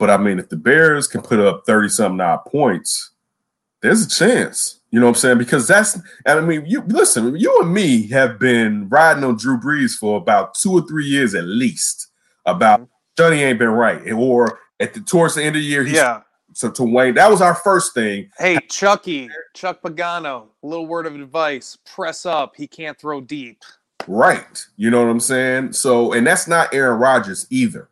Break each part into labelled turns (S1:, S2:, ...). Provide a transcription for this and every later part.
S1: But I mean, if the Bears can put up 30 something odd points, there's a chance. You know what I'm saying? Because that's, and I mean, you listen, you and me have been riding on Drew Brees for about two or three years at least. About mm-hmm. Johnny ain't been right, or at the towards the end of the year, he's
S2: Yeah.
S1: so to Wayne. That was our first thing.
S2: Hey, Chucky, Chuck Pagano, a little word of advice. Press up. He can't throw deep.
S1: Right. You know what I'm saying? So, and that's not Aaron Rodgers either.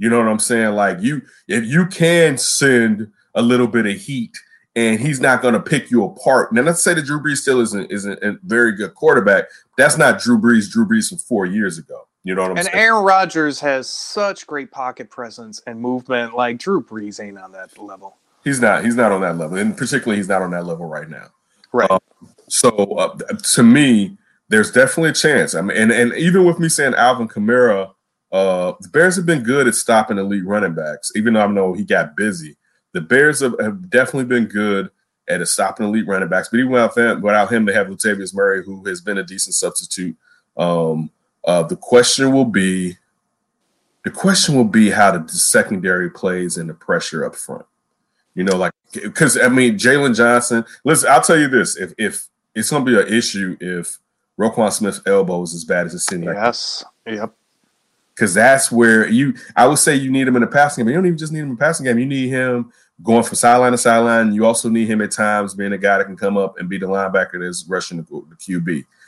S1: You know what I'm saying? Like you, if you can send a little bit of heat and he's not going to pick you apart. Now, let's say that Drew Brees still isn't isn't a very good quarterback. That's not Drew Brees. Drew Brees from four years ago. You know what I'm
S2: And
S1: saying?
S2: And Aaron Rodgers has such great pocket presence and movement. Like Drew Brees ain't on that level.
S1: he's not. He's not on that level, and particularly he's not on that level right now.
S2: Right.
S1: Um, So uh, to me, there's definitely a chance. I mean, and and even with me saying Alvin Kamara, uh, the Bears have been good at stopping elite running backs. Even though I know he got busy, the Bears have, have definitely been good at stopping elite running backs. But even without him, without him, they have Latavius Murray, who has been a decent substitute. Um, uh, the question will be, the question will be how the secondary plays and the pressure up front. You know, like because I mean Jaylon Johnson. Listen, I'll tell you this: if if it's going to be an issue if Roquan Smith's elbow is as bad as sitting right
S2: Yes. Yep.
S1: Because that's where you I would say you need him in the passing game. But you don't even just need him in the passing game. You need him going from sideline to sideline. You also need him at times being a guy that can come up and be the linebacker that's rushing the, the QB.